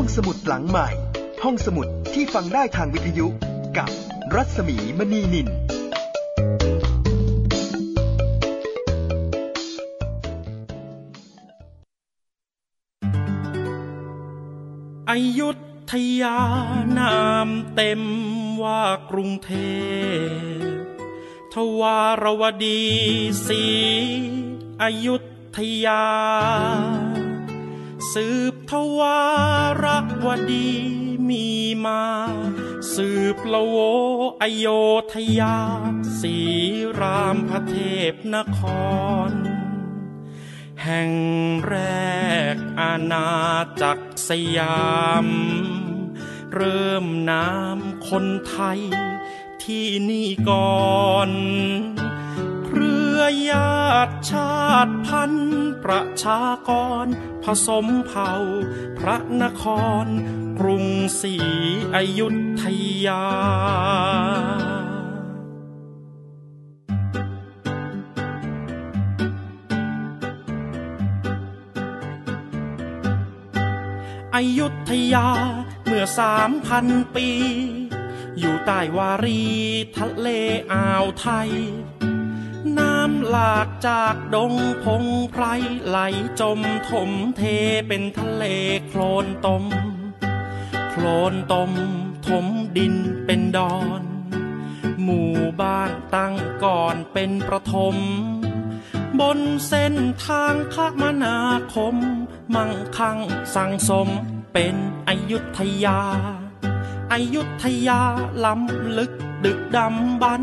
ห้องสมุดหลังใหม่ ห้องสมุดที่ฟังได้ทางวิทยุกับรัศมีมณีนินอยุธยานามเต็มว่ากรุงเทพ ทวารวดีสีอายุธยา สืบ ทวารวดีมีมา สืบละโวอโยธยาสีรามพระเทพนคร แห่งแรกอาณาจักรสยาม เริ่มน้ำคนไทยที่นี่ก่อน ญาติชาติพันธุ์ประชากร ผสมเผ่า พระนคร กรุงศรีอยุธยา อยุธยาเมื่อสามพันปี อยู่ใต้วารีทะเลอ่าวไทย น้ำหลากจากดงพงไพรไหลจมถมเทเป็นทะเลโคลนตม โคลนตมถมดินเป็นดอน หมู่บ้านตั้งก่อนเป็นประถม บนเส้นทางคมนาคม มั่งคั่งสังสมเป็นอยุธยาอายุธยาล้ำลึกดึกดำบรร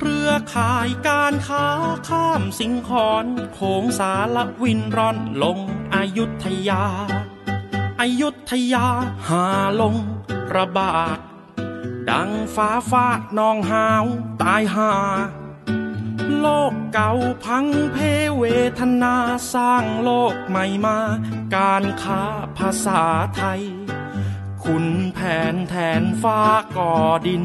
เครือข่ายการค้าข้ามสิงคอนโขงสารวินร่อนลงอยุธยาอายุธยาหาลงระบาด ดังฟ้าฟาดนองหาวตายหา โลกเก่าพังเพเวทนาสร้างโลกใหม่มา การค้าภาษาไทย คุณแผนแทนฟ้าก่อดิน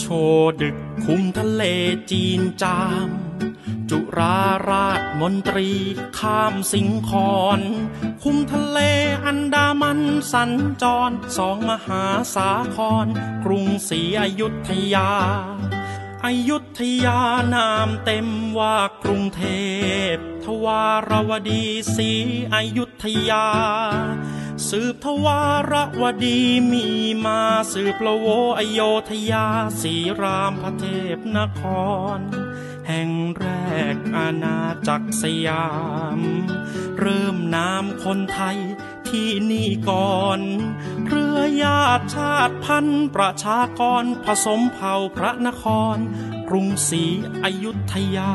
โชดึกคุมทะเลจีนจาม จุราราชมนตรีข้ามสิงคอนคุมทะเลอันดามันสัญจรสองมหาสาคร กรุงศรีอยุธยาอยุธยานามเต็มว่ากรุงเทพ ทวารวดีศรีอยุธยา สืบทวารวดีมีมาสืบละโวอโยธยาสีรามพระเทพนคร แห่งแรกอาณาจักรสยาม เริ่มนามคนไทยที่นี่ก่อนเรือญาติชาติพันธุ์ประชากรผสมเผ่าพระนคร กรุงศรีอยุธยา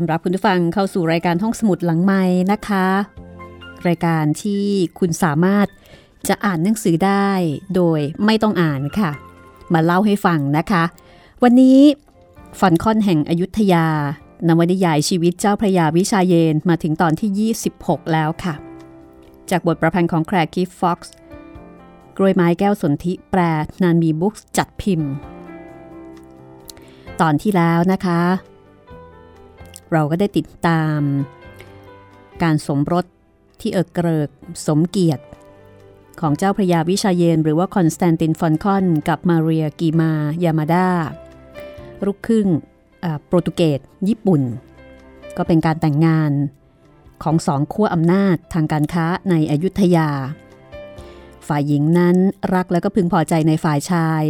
อนรับคุณผู้ฟังเข้าสู่รายการห้องสมุดหลังไม้นะคะ รายการที่คุณสามารถจะอ่านหนังสือได้โดยไม่ต้องอ่านค่ะ มาเล่าให้ฟังนะคะ วันนี้ฟันค่อนแห่งอยุธยานวนิยายชีวิตเจ้าพระยาวิชาเยนมาถึงตอนที่ 26 แล้วค่ะ จากบทประพันธ์ของแครกิฟฟ็อกซ์กรวยไม้แก้วสนธิแปลนานมีบุ๊กจัดพิมพ์ ตอนที่แล้วนะคะ เราก็ได้ติดตาม การสมรสที่เอิกเกริกสมเกียรติ ของเจ้าพระยาวิชาเยนทร์ หรือว่าคอนสแตนตินฟอลคอนกับมาเรียกีมาร์ ยามาดาลูกครึ่งโปรตุเกสญี่ปุ่น ก็เป็นการแต่งงานของสองขั้วอำนาจทางการค้าในอยุธยา ฝ่ายหญิงนั้นรักแล้วก็พึงพอใจในฝ่ายชาย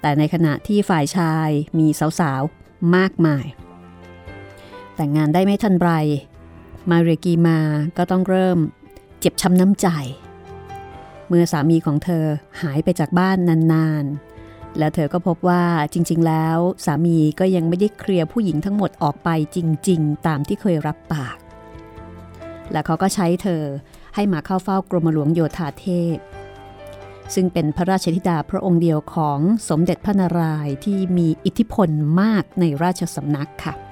แต่ในขณะที่ฝ่ายชายมีสาวๆ มากมาย แต่งงานได้ไม่ทันไร มาเรกีมาก็ต้องเริ่มเจ็บช้ำน้ำใจ เมื่อสามีของเธอหายไปจากบ้านนานๆ แล้วเธอก็พบว่าจริงๆ แล้วสามีก็ยังไม่ได้เคลียร์ผู้หญิงทั้งหมดออกไปจริง ๆ ตามที่เคยรับปาก และเขาก็ใช้เธอให้มาเข้าเฝ้ากรมหลวงโยธาเทพ ซึ่งเป็นพระราชธิดาพระองค์เดียวของสมเด็จพระนารายณ์ที่มีอิทธิพลมากในราชสำนักค่ะ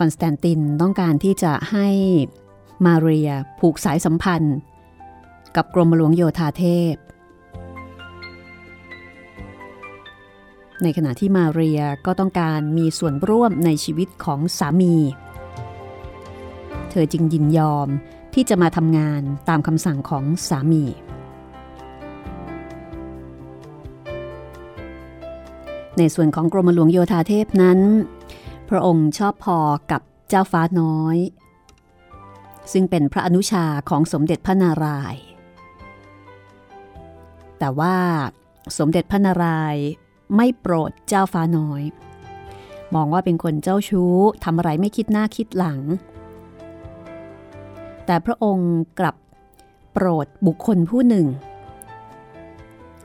คอนสแตนตินต้องการที่จะให้มาเรียผูกสายสัมพันธ์ กับกรมหลวงโยธาเทพ ในขณะที่มาเรียก็ต้องการมีส่วนร่วมในชีวิตของสามี เธอจึงยินยอมที่จะมาทำงานตามคำสั่งของสามี ในส่วนของกรมหลวงโยธาเทพนั้น พระองค์ชอบพอกับเจ้าฟ้าน้อย ซึ่งเป็นพระอนุชาของสมเด็จพระนารายณ์แต่ว่าสมเด็จพระนารายณ์ไม่โปรดเจ้าฟ้าน้อย มองว่าเป็นคนเจ้าชู้ทำอะไรไม่คิดหน้าคิดหลัง แต่พระองค์กลับโปรดบุคคลผู้หนึ่ง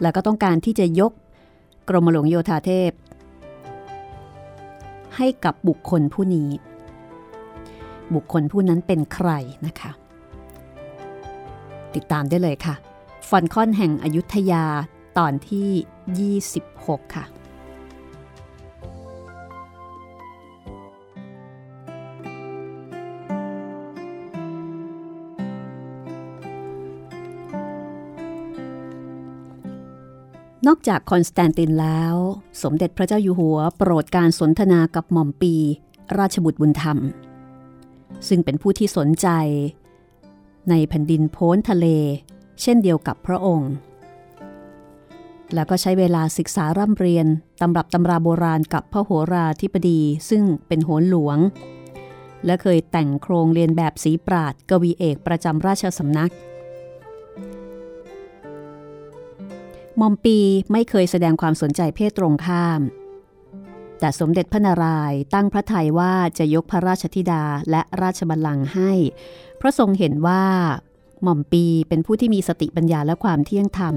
แล้วก็ต้องการที่จะยกกรมหลวงโยธาเทพ ให้กับบุคคลผู้นี้ บุคคลผู้นั้นเป็นใครนะคะ ติดตามได้เลยค่ะฟอลคอนแห่งอยุธยาตอนที่ 26 ค่ะ นอกจากคอนสแตนตินแล้ว สมเด็จพระเจ้าอยู่หัวโปรดการสนทนากับหม่อมปี ราชบุตรบุญธรรม ซึ่งเป็นผู้ที่สนใจ ในแผ่นดินโพ้นทะเล เช่นเดียวกับพระองค์ แล้วก็ใช้เวลาศึกษาร่ำเรียนตำรับตำราโบราณกับพระโหราธิบดี ซึ่งเป็นโหนหลวง และเคยแต่งโครงเรียนแบบสีปราดกวีเอกประจำราชสำนัก มอมปีไม่เคยแสดงความสนใจเพศตรงข้าม แต่สมเด็จพระนารายณ์ตั้งพระทัยว่าจะยกพระราชธิดาและราชบัลลังก์ให้ เพราะทรงเห็นว่า หม่อมปีเป็นผู้ที่มีสติปัญญาและความเที่ยงธรรม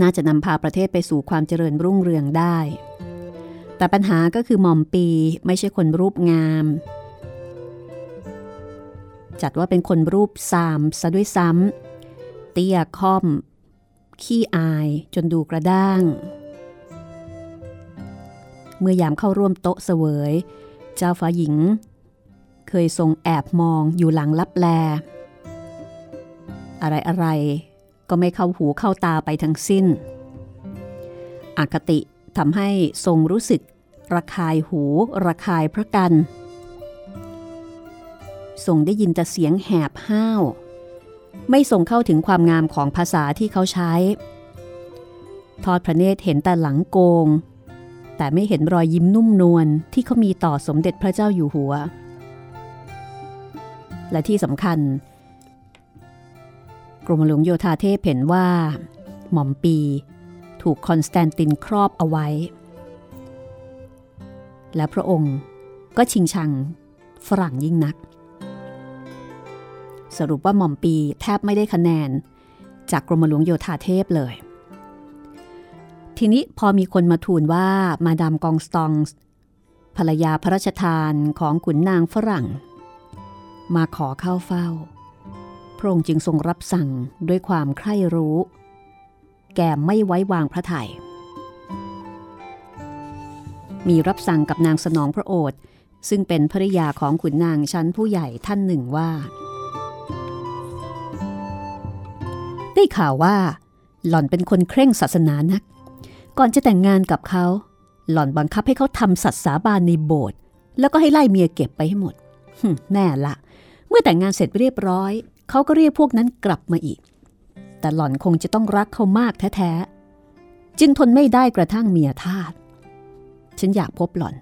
น่าจะนำพาประเทศไปสู่ความเจริญรุ่งเรืองได้ แต่ปัญหาก็คือหม่อมปีไม่ใช่คนรูปงาม จัดว่าเป็นคนรูปซามซะด้วยซ้ำเตี้ยค่อม ขี้อายจนดูกระด้าง เมื่อยามเข้าร่วมโต๊ะเสวย เจ้าฟ้าหญิง เคยทรงแอบมองอยู่หลังลับแล อะไรอะไรก็ไม่เข้าหูเข้าตาไปทั้งสิ้น อคติทำให้ทรงรู้สึกระคายหูระคายพระกัน ทรงได้ยินแต่เสียงแหบห้าว ไม่ทรงเข้าถึงความงามของภาษาที่เขาใช้ ทอดพระเนตรเห็นแต่หลังโกง แต่ไม่เห็นรอยยิ้มนุ่มนวลที่เขามีต่อสมเด็จพระเจ้าอยู่หัว และที่สำคัญ กรมหลวงโยธาเทพเห็นว่า หม่อมปีถูกคอนสแตนตินครอบเอาไว้ และพระองค์ก็ชิงชังฝรั่งยิ่งนัก สรุปว่าหม่อมปีแทบไม่ได้คะแนน จากกรมหลวงโยธาเทพเลย ทีนี้พอมีคนมาทูลว่ามาดามกองสตองภรรยาพระราชทานของขุนนางฝรั่ง มาขอเข้าเฝ้า พระองค์จึงทรงรับสั่งด้วยความใคร่รู้ แก่ไม่ไว้วางพระไทย มีรับสั่งกับนางสนองพระโอษฐ์ซึ่งเป็นภริยาของขุนนางชั้นผู้ใหญ่ท่านหนึ่งว่า ได้ข่าวว่า หล่อนเป็นคนเคร่งศาสนานัก ก่อนจะแต่งงานกับเขา หล่อนบังคับให้เขาทำสัตย์สาบานในโบสถ์แล้วก็ให้ไล่เมียเก็บไปให้หมดแน่ละ เมื่อแต่งงานเสร็จเรียบร้อย เขาก็เรียกพวกนั้นกลับมาอีก แต่หล่อนคงจะต้องรักเขามากแท้ๆ จึงทนไม่ได้กระทั่งเมียทาสฉันอยากพบหล่อน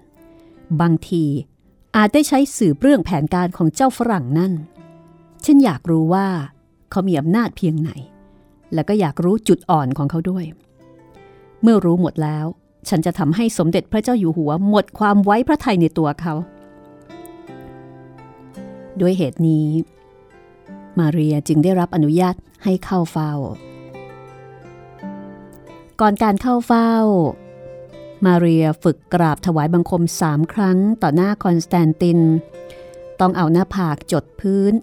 บางทีอาจได้ใช้สืบเรื่องแผนการของเจ้าฝรั่งนั่น ฉันอยากรู้ว่าเขามีอำนาจเพียงไหน แล้วก็อยากรู้จุดอ่อนของเขาด้วย เมื่อรู้หมดแล้ว ฉันจะทำให้สมเด็จพระเจ้าอยู่หัวหมดความไว้พระทัยในตัวเขา ด้วยเหตุนี้ มาเรียจึงได้รับอนุญาตให้เข้าเฝ้า ก่อนการเข้าเฝ้า มาเรียฝึกกราบถวายบังคมสามครั้งต่อหน้าคอนสแตนติน ต้องเอาหน้าผากจดพื้น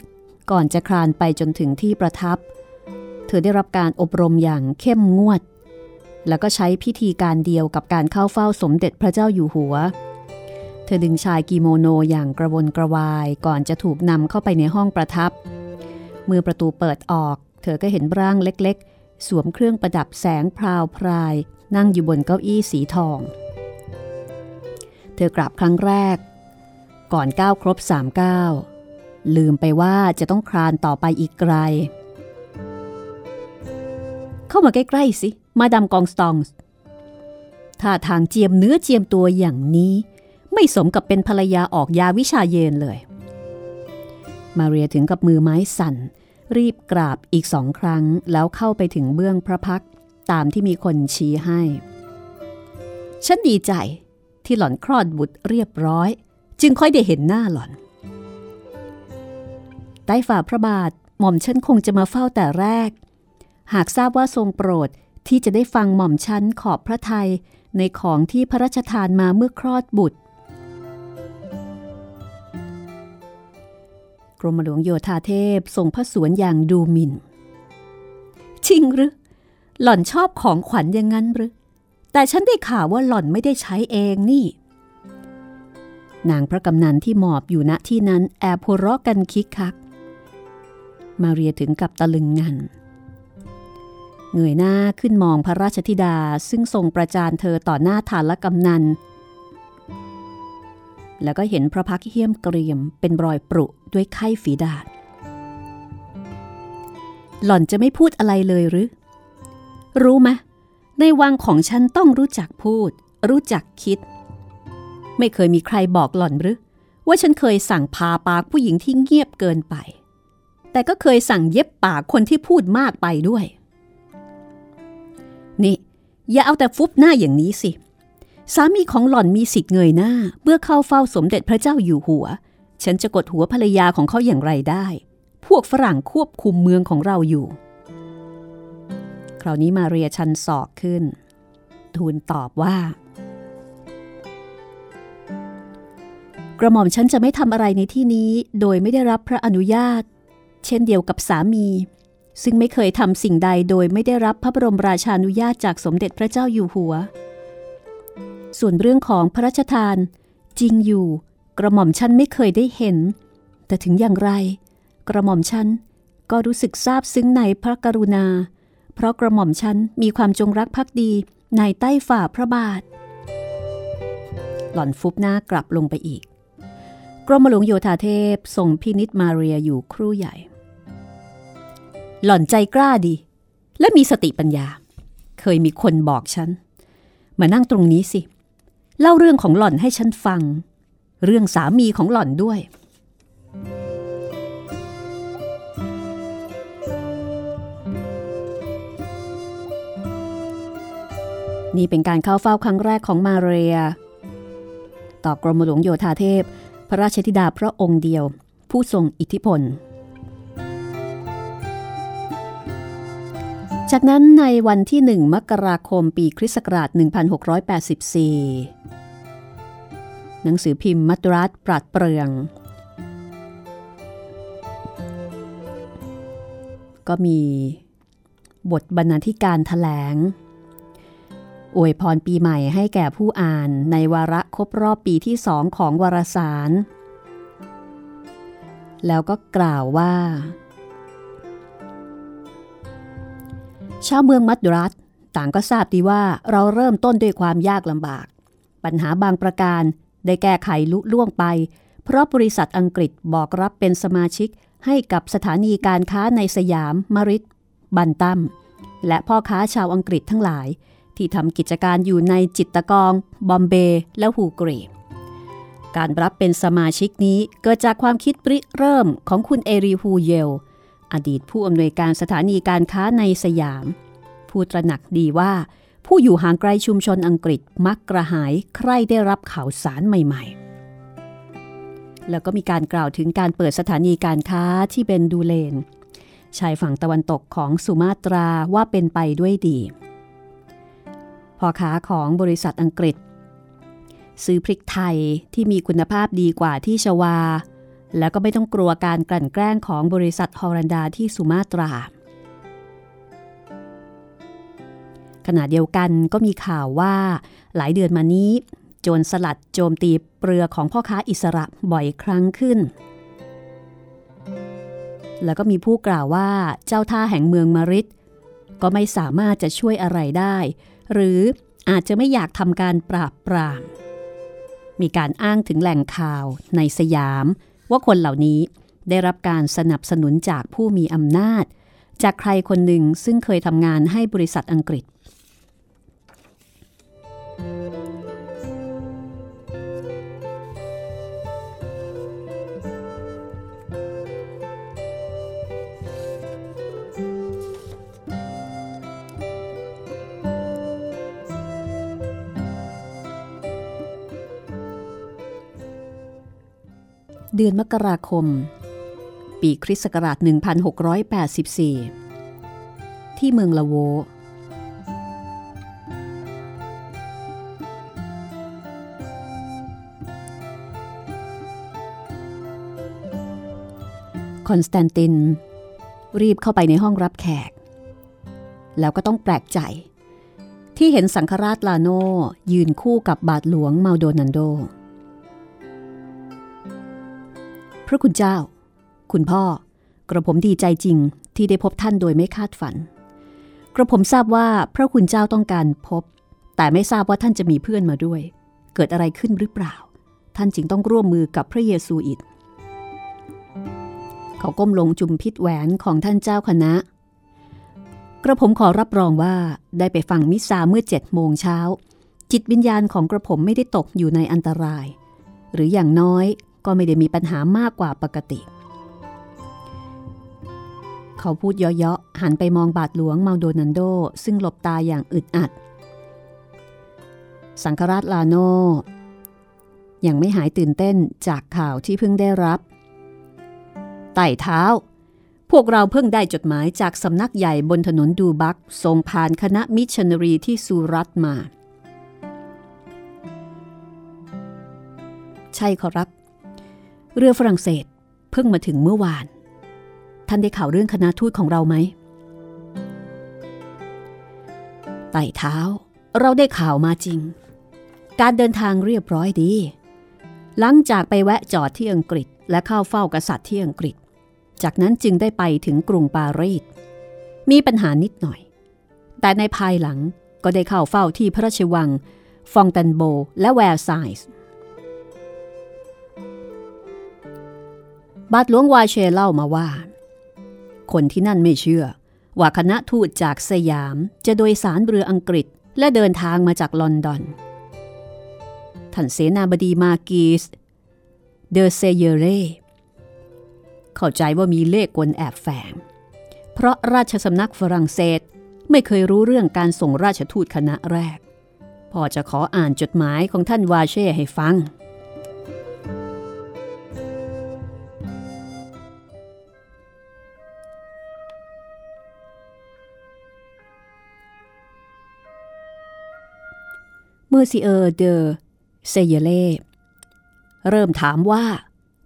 ก่อนจะคลานไปจนถึงที่ประทับเธอได้รับการอบรมอย่างเข้มงวด แล้วก็ใช้พิธีการเดียวกับการเข้าเฝ้าสมเด็จพระเจ้าอยู่หัว เธอดึงชายกิโมโนอย่างกระวนกระวายก่อนจะถูกนำเข้าไปในห้องประทับ เมื่อประตูเปิดออก เธอก็เห็นร่างเล็กๆ สวมเครื่องประดับแสงพราวพราย นั่งอยู่บนเก้าอี้สีทอง เธอกราบครั้งแรก ก่อนก้าวครบสามก้าวลืมไปว่าจะต้องคลานต่อไปอีกไกล เข้ามาใกล้ๆสิ มาดามกองสตองส์ท่าทางเจียมเนื้อเจียมตัวอย่างนี้ ไม่สมกับเป็นภรรยาออกยาวิชาเยนเลย มาเรียถึงกับมือไม้สั่น รีบกราบอีกสองครั้งแล้วเข้าไปถึงเบื้องพระพักตามที่มีคนชี้ให้ ฉันดีใจที่หล่อนคลอดบุตรเรียบร้อย จึงค่อยได้เห็นหน้าหล่อน ใต้ฝ่าพระบาทหม่อมฉันคงจะมาเฝ้าแต่แรก หากทราบว่าทรงโปรดที่จะได้ฟังหม่อมฉันขอบพระทัยในของที่พระราชทานมาเมื่อคลอดบุตร กรมหลวงโยธาเทพทรงพระสวนอย่างดูหมิน่น จริงหรือหล่อนชอบของขวัญอย่างนั้นหรือแต่ฉันได้ข่าวว่าหล่อนไม่ได้ใช้เองนี่ นางพระกำนันที่หมอบอยู่ณที่นั้นแอบหัวเราะกันคิกคัก มาเรียถึงกับตะลึงงัน เงยหน้าขึ้นมองพระราชธิดาซึ่งทรงประจานเธอต่อหน้าฐานละกำนัน แล้วก็เห็นพระพักเหี้ยมเกรียมเป็นรอยปรุด้วยไข้ฝีดาษหล่อนจะไม่พูดอะไรเลยหรือ รู้ไหมในวังของฉันต้องรู้จักพูด รู้จักคิด ไม่เคยมีใครบอกหล่อนหรือ ว่าฉันเคยสั่งพาปากผู้หญิงที่เงียบเกินไป แต่ก็เคยสั่งเย็บปากคนที่พูดมากไปด้วย นี่ อย่าเอาแต่ฟุบหน้าอย่างนี้สิ สามีของหล่อนมีสิทธิ์เงยหน้าเมื่อเข้าเฝ้าสมเด็จพระเจ้าอยู่หัว ฉันจะกดหัวภรรยาของเขาอย่างไรได้ พวกฝรั่งควบคุมเมืองของเราอยู่ คราวนี้มาเรียชันศอกขึ้น ทูลตอบว่า กระหม่อมฉันจะไม่ทำอะไรในที่นี้โดยไม่ได้รับพระอนุญาต เช่นเดียวกับสามี ซึ่งไม่เคยทำสิ่งใดโดยไม่ได้รับพระบรมราชานุญาตจากสมเด็จพระเจ้าอยู่หัว ส่วนเรื่องของพระราชทาน จริงอยู่ กระหม่อมฉันไม่เคยได้เห็น แต่ถึงอย่างไร กระหม่อมฉันก็รู้สึกซาบซึ้งในพระกรุณา เพราะกระหม่อมฉันมีความจงรักภักดีในใต้ฝ่าพระบาท หล่อนฟุบหน้ากลับลงไปอีก กรมหลวงโยธาเทพส่งพินิษมาเรียอยู่ครู่ใหญ่ หล่อนใจกล้าดี และมีสติปัญญา เคยมีคนบอกฉัน มานั่งตรงนี้สิ เล่าเรื่องของหล่อนให้ฉันฟัง เรื่องสามีของหล่อนด้วย นี่เป็นการเข้าเฝ้าครั้งแรกของมาเรีย ต่อกรมหลวงโยธาเทพ พระราชธิดาพระองค์เดียว ผู้ทรงอิทธิพล จากนั้นในวันที่หนึ่งมกราคมปีคริสต์ศักราช 1684 หนังสือพิมพ์มัตรัสปราดเปรือง ก็มีบทบรรณาธิการถแถลง อวยพรปีใหม่ให้แก่ผู้อ่านในวาระครบรอบปีที่สองของวารสาร แล้วก็กล่าวว่า ชาวเมืองมัดรัสต่างก็ทราบดีว่าเราเริ่มต้นด้วยความยากลำบาก ปัญหาบางประการได้แก้ไขลุล่วงไป เพราะบริษัทอังกฤษบอกรับเป็นสมาชิกให้กับสถานีการค้าในสยามมริดบันตัมและพ่อค้าชาวอังกฤษทั้งหลาย ที่ทำกิจการอยู่ในจิตตะกองบอมเบย์และฮูกลีการรับเป็นสมาชิกนี้เกิดจากความคิดริเริ่มของคุณเอลิฮูเยล อดีตผู้อำนวยการสถานีการค้าในสยาม ผู้ตระหนักดีว่า ผู้อยู่ห่างไกลชุมชนอังกฤษมักกระหายใคร่ได้รับข่าวสารใหม่ ๆ แล้วก็มีการกล่าวถึงการเปิดสถานีการค้าที่เป็นดูเลน ชายฝั่งตะวันตกของสุมาตราว่าเป็นไปด้วยดีพอค้าของบริษัทอังกฤษ ซื้อพริกไทยที่มีคุณภาพดีกว่าที่ชวา แล้วก็ไม่ต้องกลัวการกลั่นแกล้งของบริษัทฮอลันดาที่สุมาตรา ขณะเดียวกันก็มีข่าวว่า หลายเดือนมานี้ โจรสลัดโจมตีเปลือของพ่อค้าอิสระบ่อยครั้งขึ้น แล้วก็มีผู้กล่าวว่าเจ้าท่าแห่งเมืองมาริดก็ไม่สามารถจะช่วยอะไรได้ หรืออาจจะไม่อยากทำการปราบปราม มีการอ้างถึงแหล่งข่าวในสยาม ว่าคนเหล่านี้ได้รับการสนับสนุนจากผู้มีอำนาจ จากใครคนหนึ่งซึ่งเคยทำงานให้บริษัทอังกฤษ เดือนมกราคม ปีคริสต์ศักราช 1684 ที่เมืองละโว คอนสแตนติน รีบเข้าไปในห้องรับแขก แล้วก็ต้องแปลกใจ ที่เห็นสังฆราชลาโนยืนคู่กับบาทหลวงมาโดนันโด ระคุณเจ้า คุณพ่อ กระผมดีใจจริงที่ได้พบท่านโดยไม่คาดฝัน กระผมทราบว่าพระคุณเจ้าต้องการพบ แต่ไม่ทราบว่าท่านจะมีเพื่อนมาด้วย เกิดอะไรขึ้นหรือเปล่า ท่านจึงต้องร่วมมือกับพระเยซูอิดเขาก้มลงจุมพิษแหวนของท่านเจ้าคณะ กระผมขอรับรองว่าได้ไปฟังมิสซาเมื่อเจ็ดโมงเช้าจิตวิญญาณของกระผมไม่ได้ตกอยู่ในอันตราย หรืออย่างน้อย ก็ไม่ได้มีปัญหามากกว่าปกติ เขาพูดเยาะๆหันไปมองบาทหลวงเมาโดนันโด ซึ่งหลบตาอย่างอึดอัด สังคราชลาโนยังไม่หายตื่นเต้นจากข่าวที่เพิ่งได้รับ ไต่เท้า พวกเราเพิ่งได้จดหมายจากสำนักใหญ่บนถนนดูบักส่งผ่านคณะมิชชันนารีที่สุรัตมา ใช่ขอรับ เรือฝรั่งเศสเพิ่งมาถึงเมื่อวาน ท่านได้ข่าวเรื่องคณะทูตของเราไหมไต่เท้า เราได้ข่าวมาจริง การเดินทางเรียบร้อยดี หลังจากไปแวะจอดที่อังกฤษและเข้าเฝ้ากษัตริย์ที่อังกฤษ จากนั้นจึงได้ไปถึงกรุงปารีส มีปัญหานิดหน่อย แต่ในภายหลังก็ได้เข้าเฝ้าที่พระราชวัง ฟองตันโบและแวร์ไซส์ บาทหลวงวาเชเล่ามาว่า คนที่นั่นไม่เชื่อ ว่าคณะทูตจากสยามจะโดยสารเรืออังกฤษและเดินทางมาจากลอนดอนท่านเสนาบดีมากีส เดอเซเยเร่เข้าใจว่ามีเลขกลแอบแฝง เพราะราชสำนักฝรั่งเศสไม่เคยรู้เรื่องการส่งราชทูตคณะแรก พอจะขออ่านจดหมายของท่านวาเช่ให้ฟัง เมอร์ซิเออร์เดอเซเยเล่เริ่มถามว่า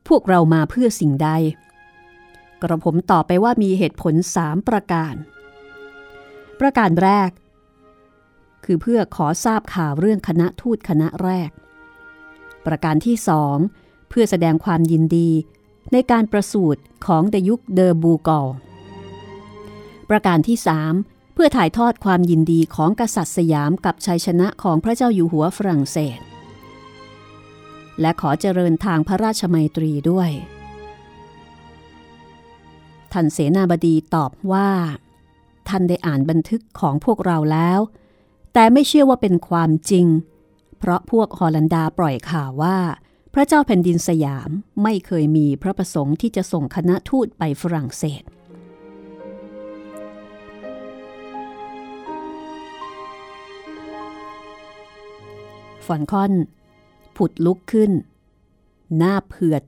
พวกเรามาเพื่อสิ่งใด กระผมตอบไปว่ามีเหตุผลสามประการ ประการแรก คือเพื่อขอทราบข่าวเรื่องคณะทูตคณะแรก ประการที่สองเพื่อแสดงความยินดีในการประสูติของเดยุคเดอบูกอลประการที่สาม เพื่อถ่ายทอดความยินดีของกษัตริย์สยามกับชัยชนะของพระเจ้าอยู่หัวฝรั่งเศส และขอเจริญทางพระราชมัยตรีด้วย ท่านเสนาบดีตอบว่า ท่านได้อ่านบันทึกของพวกเราแล้ว แต่ไม่เชื่อว่าเป็นความจริง เพราะพวกฮอลันดาปล่อยข่าวว่า พระเจ้าแผ่นดินสยามไม่เคยมีพระประสงค์ที่จะส่งคณะทูตไปฝรั่งเศส ฟอนคอน ผุดลุกขึ้น หน้าเผือด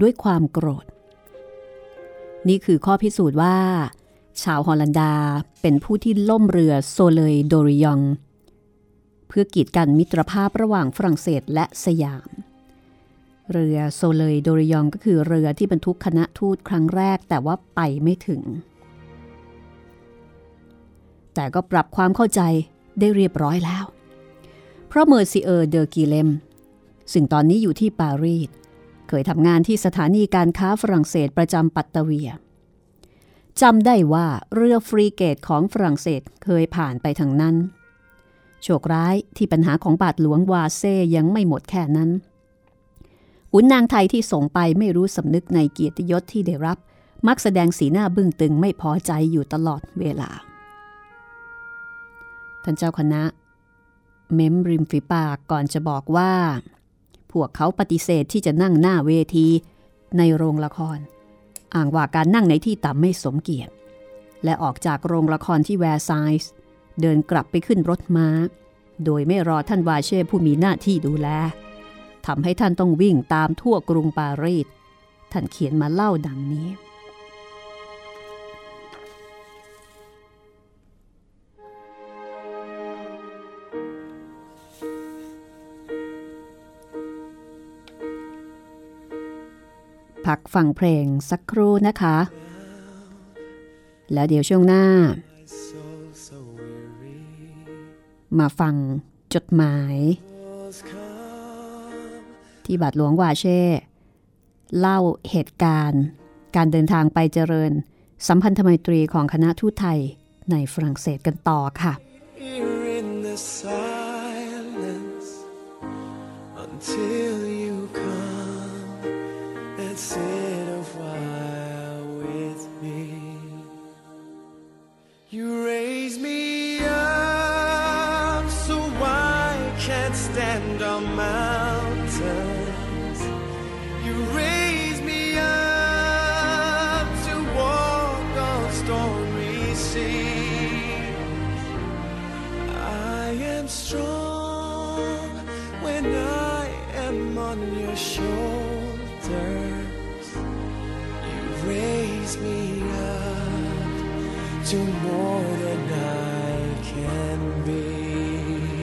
ด้วยความโกรธ นี่คือข้อพิสูจน์ว่า ชาวฮอลันดาเป็นผู้ที่ล่มเรือโซเลยโดริยอง เพื่อกีดกันมิตรภาพระหว่างฝรั่งเศสและสยาม เรือโซเลยโดริยองก็คือเรือที่บรรทุกคณะทูตครั้งแรกแต่ว่าไปไม่ถึง แต่ก็ปรับความเข้าใจได้เรียบร้อยแล้ว เพราะเมอร์ซิเออร์เดอกีเลมซึ่งตอนนี้อยู่ที่ปารีสเคยทำงานที่สถานีการค้าฝรั่งเศสประจำปัตตาเวียจำได้ว่าเรือฟริเกตของฝรั่งเศสเคยผ่านไปทางนั้น โชคร้ายที่ปัญหาของบาทหลวงวาเซ่ยังไม่หมดแค่นั้นขุนนางไทยที่ส่งไปไม่รู้สำนึกในเกียรติยศที่ได้รับ มักแสดงสีหน้าบึ้งตึงไม่พอใจอยู่ตลอดเวลา ท่านเจ้าคณะ เม้มริมฝีปากก่อนจะบอกว่า พวกเขาปฏิเสธที่จะนั่งหน้าเวทีในโรงละครอ้างว่าการนั่งในที่ต่ำไม่สมเกียรติ และออกจากโรงละครที่แวร์ไซส์เดินกลับไปขึ้นรถม้า โดยไม่รอท่านวาเช่ผู้มีหน้าที่ดูแลทำให้ท่านต้องวิ่งตามทั่วกรุงปารีสท่านเขียนมาเล่าดังนี้ พักฟังเพลงสักครู่นะคะ แล้วเดี๋ยวช่วงหน้า มาฟังจดหมาย ที่บาทหลวงวาเช่ เล่าเหตุการณ์ การเดินทางไปเจริญ สัมพันธไมตรีของคณะทูตไทยในฝรั่งเศสกันต่อค่ะ till to more than I can be.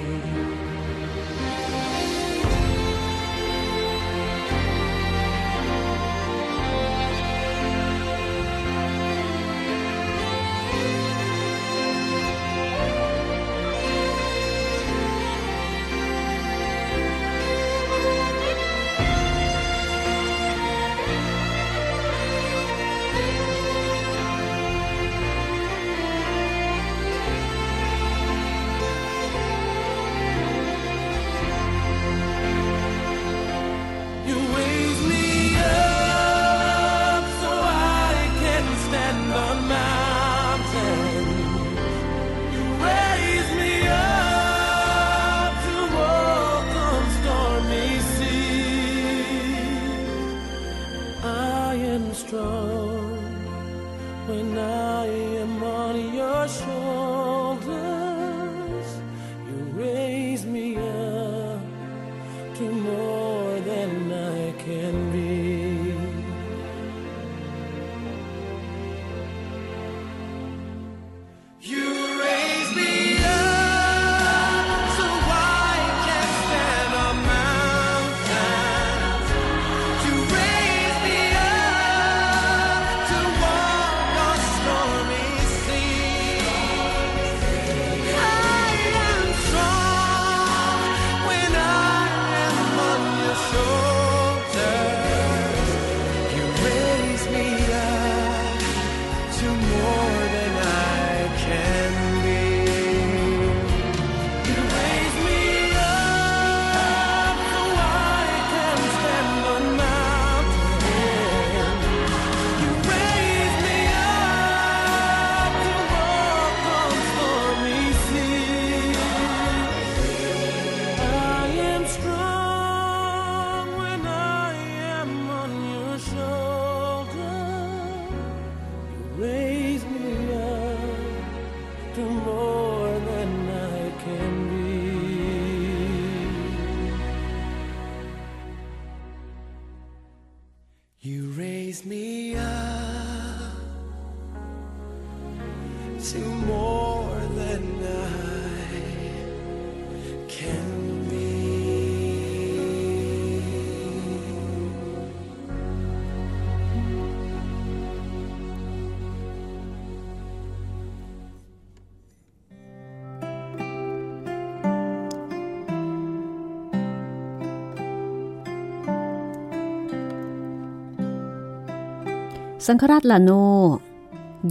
สังฆราชลาโน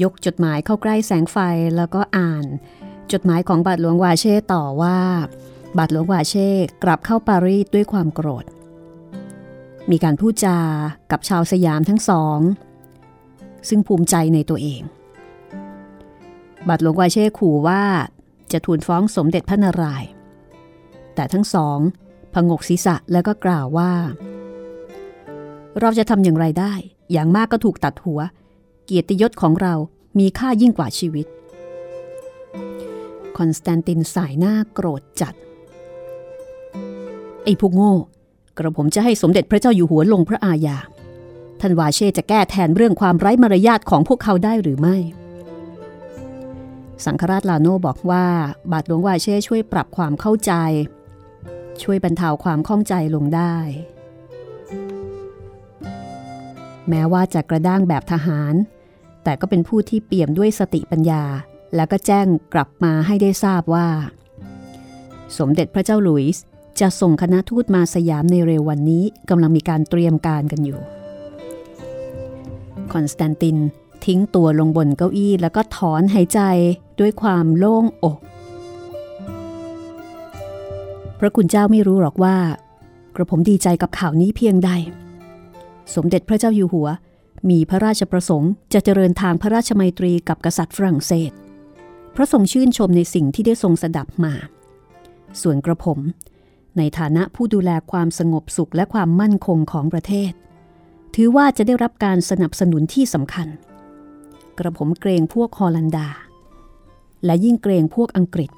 ยกจดหมายเข้าใกล้แสงไฟแล้วก็อ่าน จดหมายของบาทหลวงวาเช่ต่อว่า บาทหลวงวาเช่กลับเข้าปารีสด้วยความโกรธ มีการพูดจากับชาวสยามทั้งสอง ซึ่งภูมิใจในตัวเอง บาทหลวงวาเช่ขู่ว่าจะทูลฟ้องสมเด็จพระนารายณ์แต่ทั้งสองพงกศีรษะแล้วก็กล่าวว่า เราจะทำอย่างไรได้ อย่างมากก็ถูกตัดหัว เกียรติยศของเรามีค่ายิ่งกว่าชีวิต คอนสแตนตินสายหน้าโกรธจัด ไอ้พวกโง่ กระผมจะให้สมเด็จพระเจ้าอยู่หัวลงพระอาญา ท่านวาเช่จะแก้แทนเรื่องความไร้มารยาทของพวกเขาได้หรือไม่ สังฆราชลาโนบอกว่า บาทหลวงวาเช่ช่วยปรับความเข้าใจ ช่วยบรรเทาความข้องใจลงได้ แม้ว่าจะกระด้างแบบทหาร แต่ก็เป็นผู้ที่เปี่ยมด้วยสติปัญญา แล้วก็แจ้งกลับมาให้ได้ทราบว่า สมเด็จพระเจ้าหลุยส์จะส่งคณะทูตมาสยามในเร็ววันนี้กำลังมีการเตรียมการกันอยู่ คอนสแตนตินทิ้งตัวลงบนเก้าอี้แล้วก็ถอนหายใจด้วยความโล่งอก พระคุณเจ้าไม่รู้หรอกว่า กระผมดีใจกับข่าวนี้เพียงใด สมเด็จพระเจ้าอยู่หัว มีพระราชประสงค์จะเจริญทางพระราชมัยตรีกับกษัตริย์ฝรั่งเศส พระทรงชื่นชมในสิ่งที่ได้ทรงสดับมา ส่วนกระผม ในฐานะผู้ดูแลความสงบสุขและความมั่นคงของประเทศ ถือว่าจะได้รับการสนับสนุนที่สำคัญ กระผมเกรงพวกฮอลันดา และยิ่งเกรงพวกอังกฤษ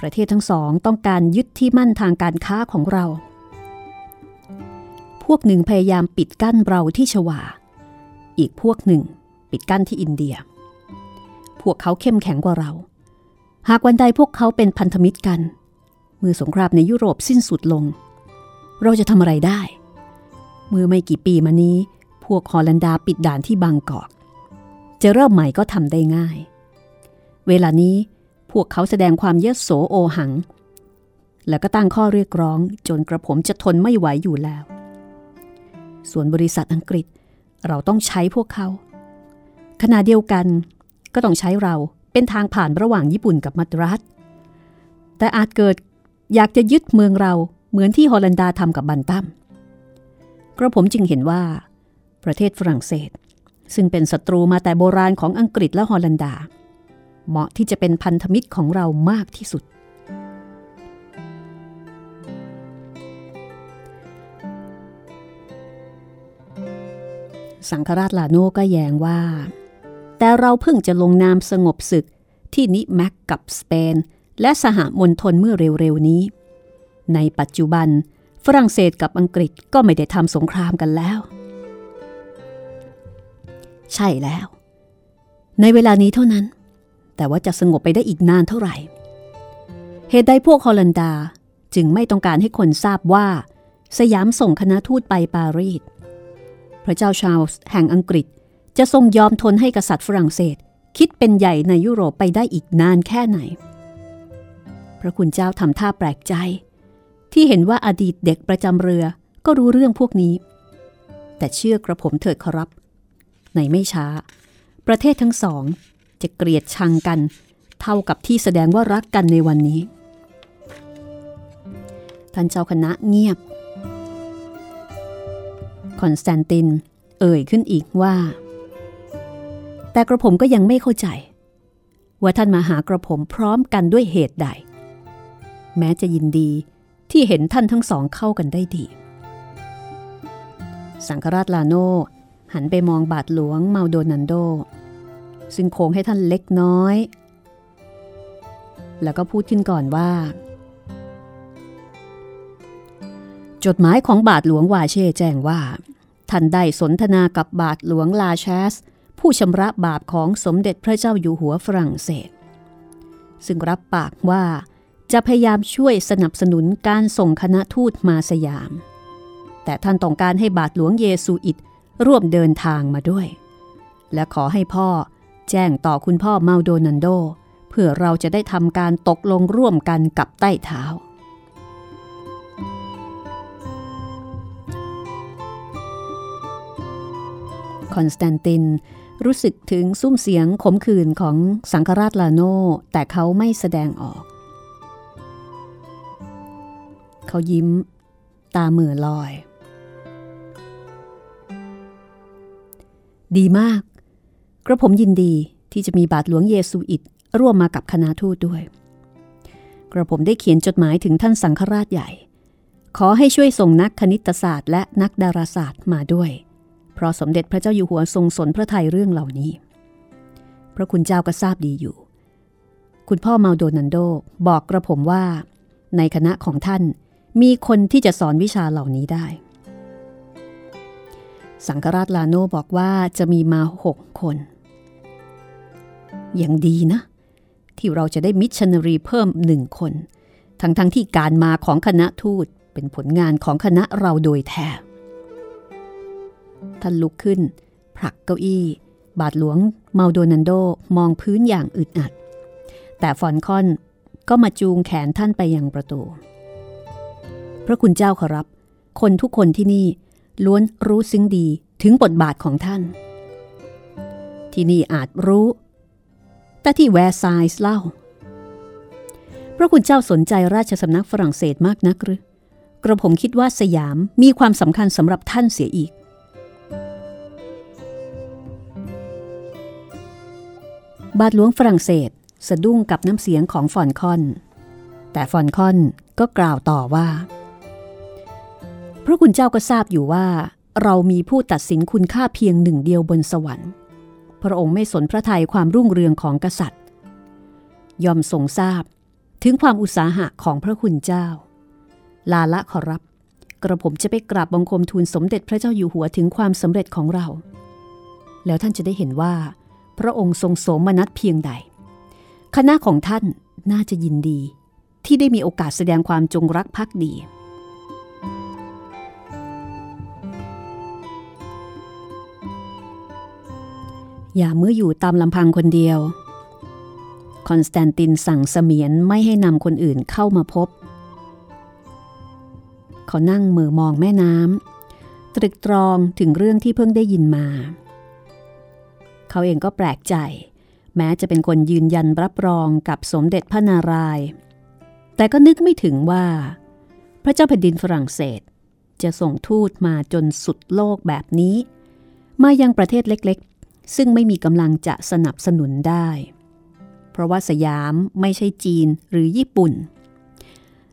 ประเทศทั้งสองต้องการยึดที่มั่นทางการค้าของเรา วกหนึ่งพยายามปิดกั้นเราที่ชวา อีกพวกหนึ่งปิดกั้นที่อินเดีย พวกเขาเข้มแข็งกว่าเรา หากวันใดพวกเขาเป็นพันธมิตรกัน มือสงครามในยุโรปสิ้นสุดลง เราจะทำอะไรได้ เมื่อไม่กี่ปีมานี้ พวกฮอลันดาปิดด่านที่บางกอก จะเริ่มใหม่ก็ทำได้ง่าย เวลานี้พวกเขาแสดงความเยโสโอหัง แล้วก็ตั้งข้อเรียกร้องจนกระผมจะทนไม่ไหวอยู่แล้ว ส่วนบริษัทอังกฤษ เราต้องใช้พวกเขา ขณะเดียวกันก็ต้องใช้เราเป็นทางผ่านระหว่างญี่ปุ่นกับมัดรัส แต่อาจเกิดอยากจะยึดเมืองเราเหมือนที่ฮอลันดาทำกับบันตัมกระผมจึงเห็นว่า ประเทศฝรั่งเศส ซึ่งเป็นศัตรูมาแต่โบราณของอังกฤษและฮอลันดา เหมาะที่จะเป็นพันธมิตรของเรามากที่สุด สังฆราชลาโนก็แย้งว่า แต่เราเพิ่งจะลงนามสงบศึกที่นิแม็กกับสเปน และสหมณฑลเมื่อเร็วๆนี้ ในปัจจุบัน ฝรั่งเศสกับอังกฤษก็ไม่ได้ทำสงครามกันแล้ว ใช่แล้ว ในเวลานี้เท่านั้น แต่ว่าจะสงบไปได้อีกนานเท่าไหร่ เหตุใดพวกฮอลันดาจึงไม่ต้องการให้คนทราบว่า สยามส่งคณะทูตไปปารีส ระเจ้าชาร์ลส์แห่งอังกฤษ จะทรงยอมทนให้กษัตริย์ฝรั่งเศส คิดเป็นใหญ่ในยุโรปไปได้อีกนานแค่ไหน พระคุณเจ้าทำท่าแปลกใจ ที่เห็นว่าอดีตเด็กประจำเรือก็รู้เรื่องพวกนี้ แต่เชื่อกระผมเถิดครับ ในไม่ช้า ประเทศทั้งสอง จะเกลียดชังกัน เท่ากับที่แสดงว่ารักกันในวันนี้ท่านเจ้าคณะเงียบ คอนสแตนติน เอ่ยขึ้นอีกว่า แต่กระผมก็ยังไม่เข้าใจ ว่าท่านมาหากระผมพร้อมกันด้วยเหตุใด แม้จะยินดีที่เห็นท่านทั้งสองเข้ากันได้ดี สังฆราชลาโนหันไปมองบาทหลวงเมาโดนันโด ซึ่งโค้งให้ท่านเล็กน้อย แล้วก็พูดขึ้นก่อนว่า จดหมายของบาทหลวงวาเช่แจ้งว่า ท่านได้สนทนากับบาทหลวงลาชส ผู้ชำระบาปของสมเด็จพระเจ้าอยู่หัวฝรั่งเศส ซึ่งรับปากว่าจะพยายามช่วยสนับสนุนการส่งคณะทูตมาสยาม แต่ท่านต้องการให้บาทหลวงเยซูอิตร่วมเดินทางมาด้วย และขอให้พ่อแจ้งต่อคุณพ่อเมาโดนันโด เพื่อเราจะได้ทำการตกลงร่วมกันกับใต้เท้า คอนสแตนติน รู้สึกถึงซุ้มเสียงขมขื่นของสังฆราชลาโนแต่เขาไม่แสดงออก เขายิ้ม ตาเหม่อลอย ดีมาก กระผมยินดีที่จะมีบาทหลวงเยซูอิตร่วมมากับคณะทูตด้วย กระผมได้เขียนจดหมายถึงท่านสังฆราชใหญ่ ขอให้ช่วยส่งนักคณิตศาสตร์และนักดาราศาสตร์มาด้วย เพราะสมเด็จพระเจ้าอยู่หัวทรงสนพระทัยเรื่องเหล่านี้ พระคุณเจ้าก็ทราบดีอยู่ คุณพ่อเมาโดนันโดบอกกระผมว่า ในคณะของท่านมีคนที่จะสอนวิชาเหล่านี้ได้ สังฆราชลาโนบอกว่าจะมีมาหกคนอย่างดีนะ ที่เราจะได้มิชชันนารีเพิ่มหนึ่งคน ทั้งๆทที่การมาของคณะทูตเป็นผลงานของคณะเราโดยแท้ ท่านลุกขึ้น ผลักเก้าอี้ บาทหลวงเมาโดนันโดมองพื้นอย่างอึดอัด แต่ฟอนคอนก็มาจูงแขนท่านไปยังประตู พระคุณเจ้าขอรับ คนทุกคนที่นี่ล้วนรู้ซึ้งดีถึงบทบาทของท่าน ที่นี่อาจรู้ แต่ที่แวร์ไซส์เล่า พระคุณเจ้าสนใจราชสำนักฝรั่งเศสมากนักหรือกระผมคิดว่าสยามมีความสำคัญสำหรับท่านเสียอีก บาทหลวงฝรั่งเศสสะดุ้งกับน้ำเสียงของฟอลคอน แต่ฟอลคอนก็กล่าวต่อว่า พระคุณเจ้าก็ทราบอยู่ว่า เรามีผู้ตัดสินคุณค่าเพียงหนึ่งเดียวบนสวรรค์ พระองค์ไม่สนพระทัยความรุ่งเรืองของกษัตริย์ ยอมทรงทราบถึงความอุตสาหะของพระคุณเจ้า ลาละขอรับ กระผมจะไปกราบบังคมทูลสมเด็จพระเจ้าอยู่หัวถึงความสำเร็จของเรา แล้วท่านจะได้เห็นว่า พระองค์ทรงโสมนัสเพียงใด คณะของท่านน่าจะยินดี ที่ได้มีโอกาสแสดงความจงรักภักดี อย่าเมื่ออยู่ตามลำพังคนเดียว คอนสแตนตินสั่งเสมียนไม่ให้นำคนอื่นเข้ามาพบ เขานั่งมือมองแม่น้ำตรึกตรองถึงเรื่องที่เพิ่งได้ยินมา เขาเองก็แปลกใจ แม้จะเป็นคนยืนยันรับรองกับสมเด็จพระนารายณ์แต่ก็นึกไม่ถึงว่า พระเจ้าแผ่นดินฝรั่งเศส จะส่งทูตมาจนสุดโลกแบบนี้ มายังประเทศเล็กๆ ซึ่งไม่มีกำลังจะสนับสนุนได้ เพราะว่าสยามไม่ใช่จีนหรือญี่ปุ่น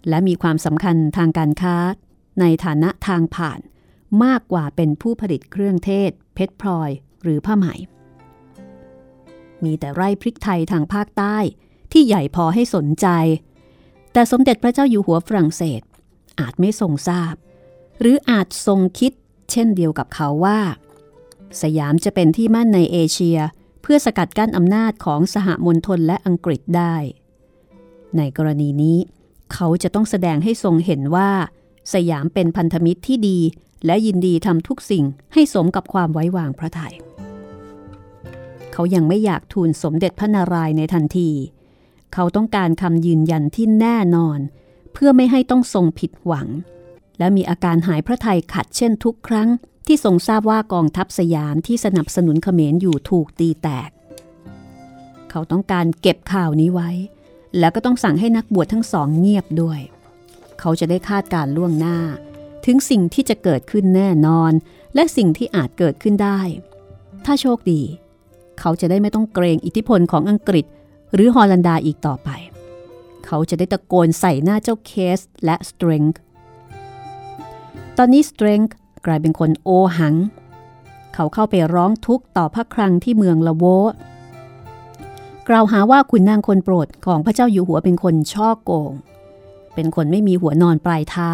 และมีความสำคัญทางการค้าในฐานะทางผ่านมากกว่าเป็นผู้ผลิตเครื่องเทศ เพชรพลอย หรือผ้าไหม มีแต่ไร่พริกไทยทางภาคใต้ ที่ใหญ่พอให้สนใจ แต่สมเด็จพระเจ้าอยู่หัวฝรั่งเศส อาจไม่ทรงทราบ หรืออาจทรงคิด เช่นเดียวกับเขาว่า สยามจะเป็นที่มั่นในเอเชียเพื่อสกัดกั้นอำนาจของสหมณฑลและอังกฤษได้ ในกรณีนี้ เขาจะต้องแสดงให้ทรงเห็นว่า สยามเป็นพันธมิตรที่ดีและยินดีทำทุกสิ่งให้สมกับความไว้วางพระทยัย เขายังไม่อยากทูลสมเด็จพระนารายณ์ในทันที เขาต้องการคำยืนยันที่แน่นอน เพื่อไม่ให้ต้องทรงผิดหวัง และมีอาการหายพระทัยขัดเช่นทุกครั้ง ที่ทรงทราบว่ากองทัพสยามที่สนับสนุนเขมรอยู่ถูกตีแตก เขาต้องการเก็บข่าวนี้ไว้ แล้วก็ต้องสั่งให้นักบวชทั้งสองเงียบด้วย เขาจะได้คาดการล่วงหน้า ถึงสิ่งที่จะเกิดขึ้นแน่นอน และสิ่งที่อาจเกิดขึ้นได้ ถ้าโชคดี เขาจะได้ไม่ต้องเกรงอิทธิพลของอังกฤษ หรือฮอลันดาอีกต่อไป เขาจะได้ตะโกนใส่หน้าเจ้าเคสและสตริงตอนนี้สตริงกลายเป็นคนโอหัง เขาเข้าไปร้องทุกข์ต่อพระครังที่เมืองละโวกล่าวหาว่าคุณนางคนโปรดของพระเจ้าอยู่หัวเป็นคนช่อโกง เป็นคนไม่มีหัวนอนปลายเท้า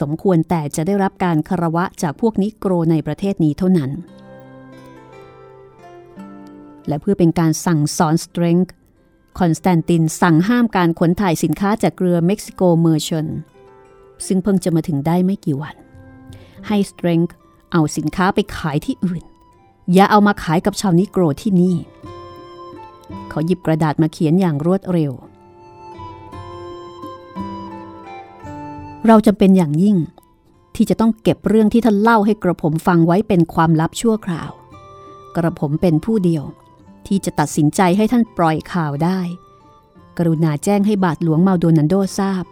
สมควรแต่จะได้รับการคารวะจากพวกนิโกรในประเทศนี้เท่านั้น และเพื่อเป็นการสั่งสอนสเตรงค์คอนสแตนตินสั่งห้ามการขนถ่ายสินค้าจากเรือเม็กซิโกเมอร์แชนท์ซึ่งเพิ่งจะมาถึงได้ไม่กี่วัน ให้สเตรงค์เอาสินค้าไปขายที่อื่น อย่าเอามาขายกับชาวนิโกรที่นี่ เขาหยิบกระดาษมาเขียนอย่างรวดเร็ว เราจำเป็นอย่างยิ่ง ที่จะต้องเก็บเรื่องที่ท่านเล่าให้กระผมฟังไว้เป็นความลับชั่วคราว กระผมเป็นผู้เดียว ที่จะตัดสินใจให้ท่านปล่อยข่าวได้ กรุณาแจ้งให้บาทหลวงมาโดนันโดทราบ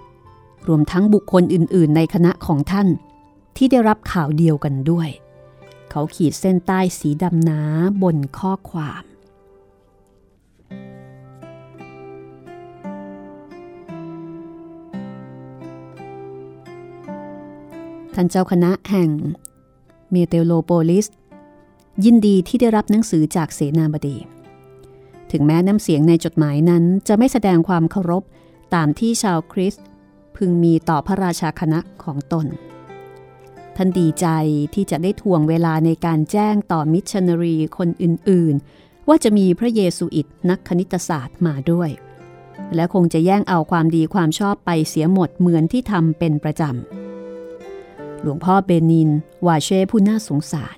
รวมทั้งบุคคลอื่น ๆ ในคณะของท่าน ที่ได้รับข่าวเดียวกันด้วย เขาขีดเส้นใต้สีดำหนาบนข้อความท่านเจ้าคณะแห่งเมเตโลโปลิส ยินดีที่ได้รับหนังสือจากเสนาบดี ถึงแม้น้ำเสียงในจดหมายนั้นจะไม่แสดงความเคารพตามที่ชาวคริสต์พึงมีต่อพระราชาคณะของตน ท่านดีใจที่จะได้ทวงเวลาในการแจ้งต่อมิชชันนารีคนอื่นๆ ว่าจะมีพระเยซูอิตนักคณิตศาสตร์มาด้วย และคงจะแย่งเอาความดีความชอบไปเสียหมดเหมือนที่ทำเป็นประจำ หลวงพ่อเบนิน วาเช่ผู้น่าสงสาร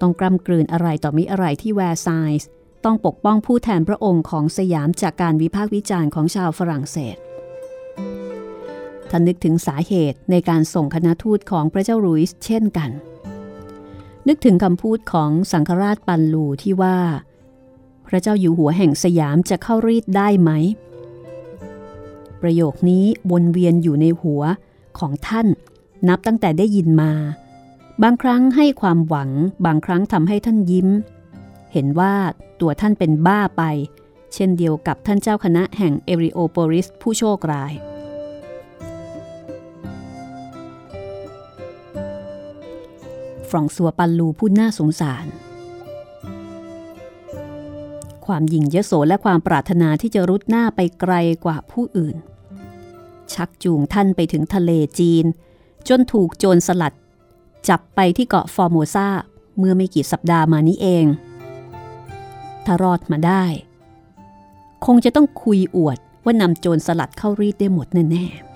ต้องกล้ำกลืนอะไรต่อมิอะไรที่แวร์ไซส์ ต้องปกป้องผู้แทนพระองค์ของสยามจากการวิพากษ์วิจารณ์ของชาวฝรั่งเศสท่านนึกถึงสาเหตุในการส่งคณะทูตของพระเจ้าลุยส์เช่นกัน นึกถึงคำพูดของสังฆราชปันลูที่ว่า พระเจ้าอยู่หัวแห่งสยามจะเข้ารีตได้ไหม ประโยคนี้วนเวียนอยู่ในหัวของท่านนับตั้งแต่ได้ยินมา บางครั้งให้ความหวัง บางครั้งทำให้ท่านยิ้ม เห็นว่า ตัวท่านเป็นบ้าไป เช่นเดียวกับท่านเจ้าคณะแห่งเอริโอโปริสผู้โชคร้าย ฟรองซัวปันลูผู้น่าสงสาร ความหยิ่งยโสและความปรารถนาที่จะรุดหน้าไปไกลกว่าผู้อื่น ชักจูงท่านไปถึงทะเลจีน จนถูกโจรสลัด จับไปที่เกาะฟอร์โมซาเมื่อไม่กี่สัปดาห์มานี้เอง ถ้ารอดมาได้ คงจะต้องคุยอวดว่านำโจรสลัดเข้ารีดได้หมดแน่ๆ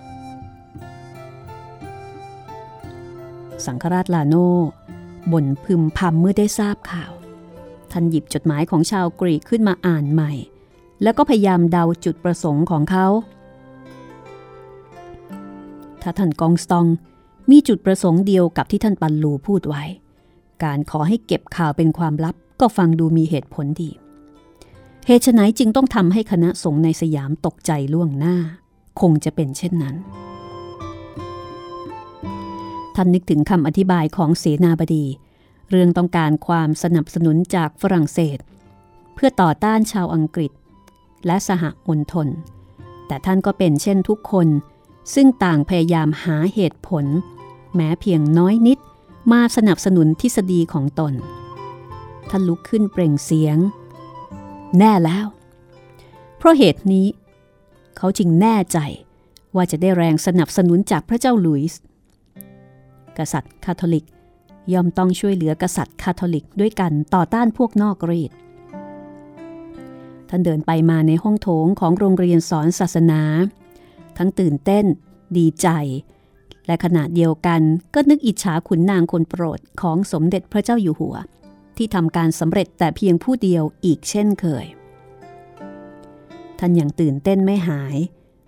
สังฆราชลาโนบ่นพึมพำเมื่อได้ทราบข่าว ท่านหยิบจดหมายของชาวกรีกขึ้นมาอ่านใหม่ แล้วก็พยายามเดาจุดประสงค์ของเขา ถ้าท่านกองสตองมีจุดประสงค์เดียวกับที่ท่านปันลูพูดไว้ การขอให้เก็บข่าวเป็นความลับ ก็ฟังดูมีเหตุผลดี เหตุไฉนจึงต้องทำให้คณะสงฆ์ในสยามตกใจล่วงหน้า คงจะเป็นเช่นนั้น ท่านนึกถึงคำอธิบายของเสนาบดี เรื่องต้องการความสนับสนุนจากฝรั่งเศส เพื่อต่อต้านชาวอังกฤษ และสหมณฑลแต่ท่านก็เป็นเช่นทุกคน ซึ่งต่างพยายามหาเหตุผล แม้เพียงน้อยนิดมาสนับสนุนทฤษฎีของตน ท่านลุกขึ้นเปล่งเสียง แน่แล้ว เพราะเหตุนี้ เขาจึงแน่ใจว่าจะได้แรงสนับสนุนจากพระเจ้าหลุยส์กษัตริย์คาทอลิกย่อมต้องช่วยเหลือกษัตริย์คาทอลิกด้วยกันต่อต้านพวกนอกรีดท่านเดินไปมาในห้องโถงของโรงเรียนสอนศาสนา ทั้งตื่นเต้น ดีใจ และขณะเดียวกันก็นึกอิจฉาขุนนางคนโปรดของสมเด็จพระเจ้าอยู่หัว ที่ทำการสำเร็จแต่เพียงผู้เดียวอีกเช่นเคย ท่านยังตื่นเต้นไม่หาย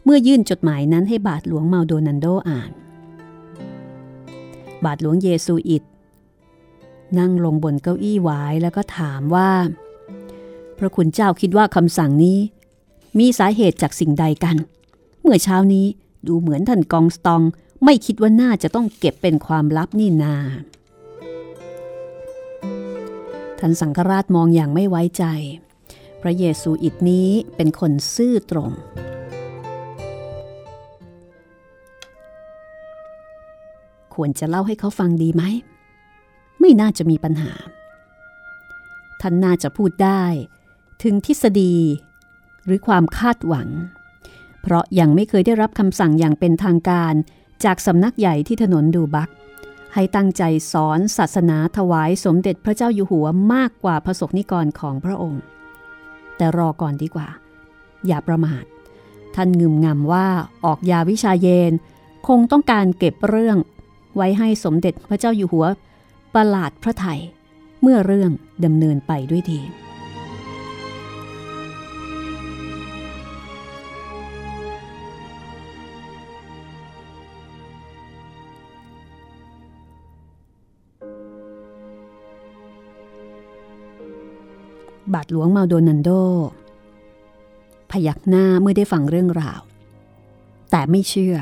เมื่อยื่นจดหมายนั้นให้บาทหลวงเมาโดนันโดอ่าน บาทหลวงเยซูอิต นั่งลงบนเก้าอี้หวายแล้วก็ถามว่า พระคุณเจ้าคิดว่าคำสั่งนี้ มีสาเหตุจากสิ่งใดกัน เมื่อเช้านี้ดูเหมือนท่านกองสตอง ไม่คิดว่าน่าจะต้องเก็บเป็นความลับนี่นา ท่านสังฆราชมองอย่างไม่ไว้ใจ พระเยซูอิตนี้เป็นคนซื่อตรง ควรจะเล่าให้เขาฟังดีไหม ไม่น่าจะมีปัญหา ท่านน่าจะพูดได้ถึงทฤษฎี หรือความคาดหวัง เพราะยังไม่เคยได้รับคำสั่งอย่างเป็นทางการจากสำนักใหญ่ที่ถนนดูบัก ให้ตั้งใจสอนศาสนาถวายสมเด็จพระเจ้าอยู่หัวมากกว่าพระสกนิกรของพระองค์ แต่รอก่อนดีกว่า อย่าประมาท ท่านงึมงำว่าออกยาวิชาเยน คงต้องการเก็บเรื่อง ไว้ให้สมเด็จพระเจ้าอยู่หัว ประหลาดพระไทย เมื่อเรื่องดำเนินไปด้วยดี บาทหลวงมาโดนันโด พยักหน้าเมื่อได้ฟังเรื่องราว แต่ไม่เชื่อ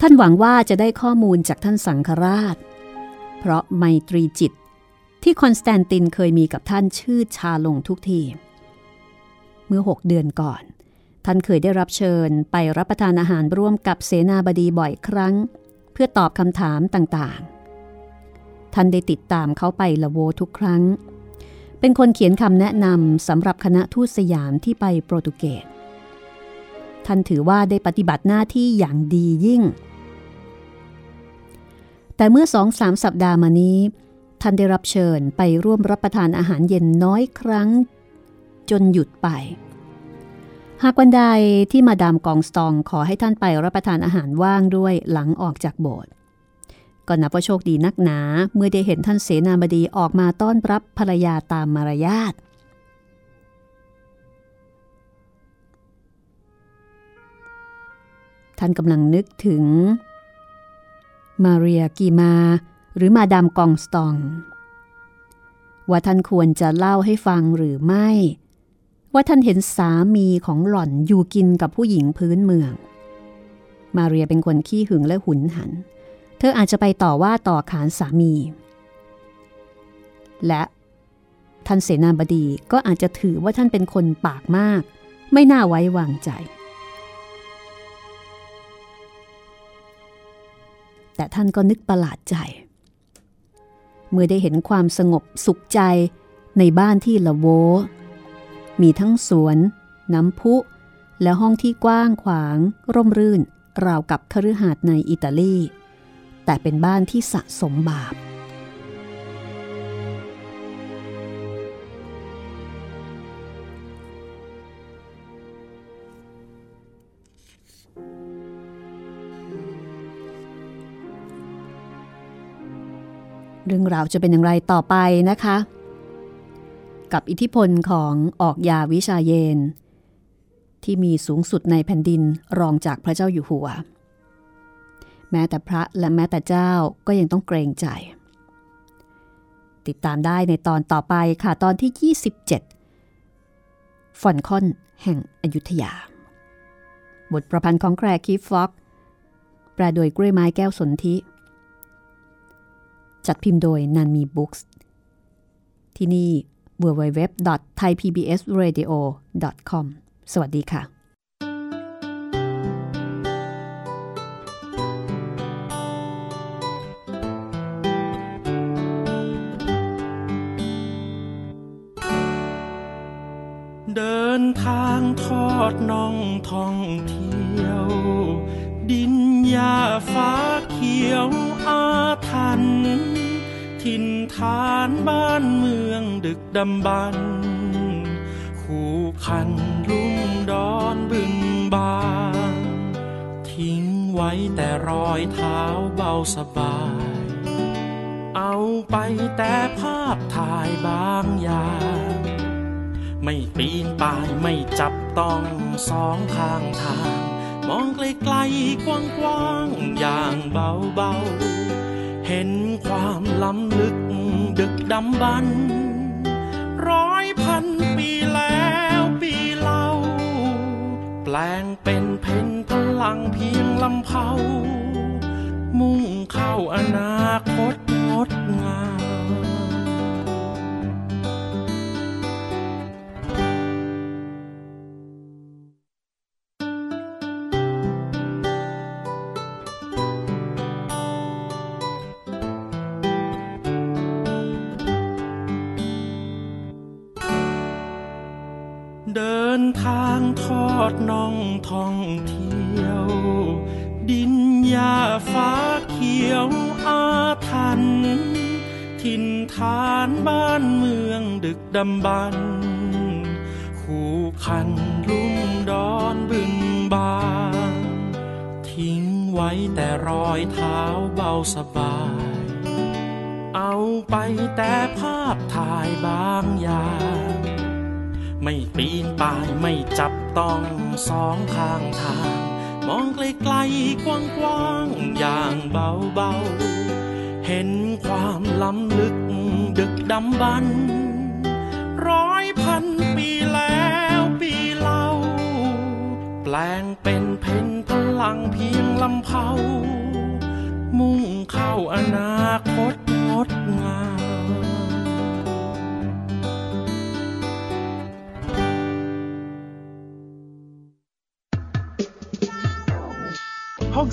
ท่านหวังว่าจะได้ข้อมูลจากท่านสังฆราช เพราะไมตรีจิตที่คอนสแตนตินเคยมีกับท่านชื่อชาลงทุกที เมื่อหกเดือนก่อน ท่านเคยได้รับเชิญไปรับประทานอาหารร่วมกับเสนาบดีบ่อยครั้ง เพื่อตอบคำถามต่างๆ ท่านได้ติดตามเขาไปละโวทุกครั้ง เป็นคนเขียนคำแนะนำสำหรับคณะทูตสยามที่ไปโปรตุเกส ท่านถือว่าได้ปฏิบัติหน้าที่อย่างดียิ่ง แต่เมื่อสองสามสัปดาห์มานี้ ท่านได้รับเชิญไปร่วมรับประทานอาหารเย็นน้อยครั้ง จนหยุดไป หากวันใดที่มาดามกองสตองขอให้ท่านไปรับประทานอาหารว่างด้วยหลังออกจากโบสถ์ ก็นับว่าโชคดีนักหนาเมื่อได้เห็นท่านเสนาบดีออกมาต้อนรับภรรยาตามมารยาทท่านกำลังนึกถึง มาเรียกีมา หรือมาดามกองสตอง ว่าท่านควรจะเล่าให้ฟังหรือไม่ ว่าท่านเห็นสามีของหล่อนอยู่กินกับผู้หญิงพื้นเมือง มาเรียเป็นคนขี้หึงและหุนหันเเธออาจจะไปต่อว่าต่อขานสามี และท่านเสนาบดีก็อาจจะถือว่าท่านเป็นคนปากมาก ไม่น่าไว้วางใจ แต่ท่านก็นึกประหลาดใจ เมื่อได้เห็นความสงบสุขใจในบ้านที่ละโว มีทั้งสวน น้ำพุ และห้องที่กว้างขวาง ร่มรื่น ราวกับคฤหาสน์ในอิตาลี แต่เป็นบ้านที่สะสมบาป เรื่องราวจะเป็นอย่างไรต่อไปนะคะ กับอิทธิพลของออกญาวิชาเยนทร์ ที่มีสูงสุดในแผ่นดินรองจากพระเจ้าอยู่หัว แม้แต่พระและแม้แต่เจ้าก็ยังต้องเกรงใจ ติดตามได้ในตอนต่อไปค่ะตอนที่ 27ฟอลคอนแห่งอยุธยา บทประพันธ์ของแคลร์คีฟ-ฟอกซ์แปลโดยกล้วยไม้แก้วสนธิ จัดพิมพ์โดยนันมีบุ๊กส์ที่นี่ www.thaipbsradio.com สวัสดีค่ะ ดำบรรพ์คู่คันลุ่มดอนบึงบานทิ้งไว้แต่รอยเท้าเบาสบาย เอาไปแต่ภาพถ่ายบางอย่างไม่ปีนป่ายไม่จับต้องสองข้างทาง มองไกลๆกลกว้างๆอย่างเบาๆเห็นความล้ำลึกดึกดำบรรพ์ แปลงเป็นเพนพลังเพียงลำเผามุ่งเข้าอนาคตงดงาม ทางทอดน่องท่องเที่ยว ดินหญ้าฟ้าเขียวอาทันถิ่นฐานบ้านเมืองดึกดำบรรคู่คันลุ่มดอนบึงบานทิ้งไว้แต่รอยเท้าเบาสบาย เอาไปแต่ภาพถ่ายบางอย่าง ไม่ปีนป่ายไม่จับต้องสองข้างทาง มองไกลๆกว้างๆอย่างเบาๆ เห็นความล้ำลึกดึกดำบรรพ์ร้อยพันปีแล้วปีเล่า แปลงเป็นเพนพลังเพียงลำเผามุ่งเข้าอนาคตงดงาม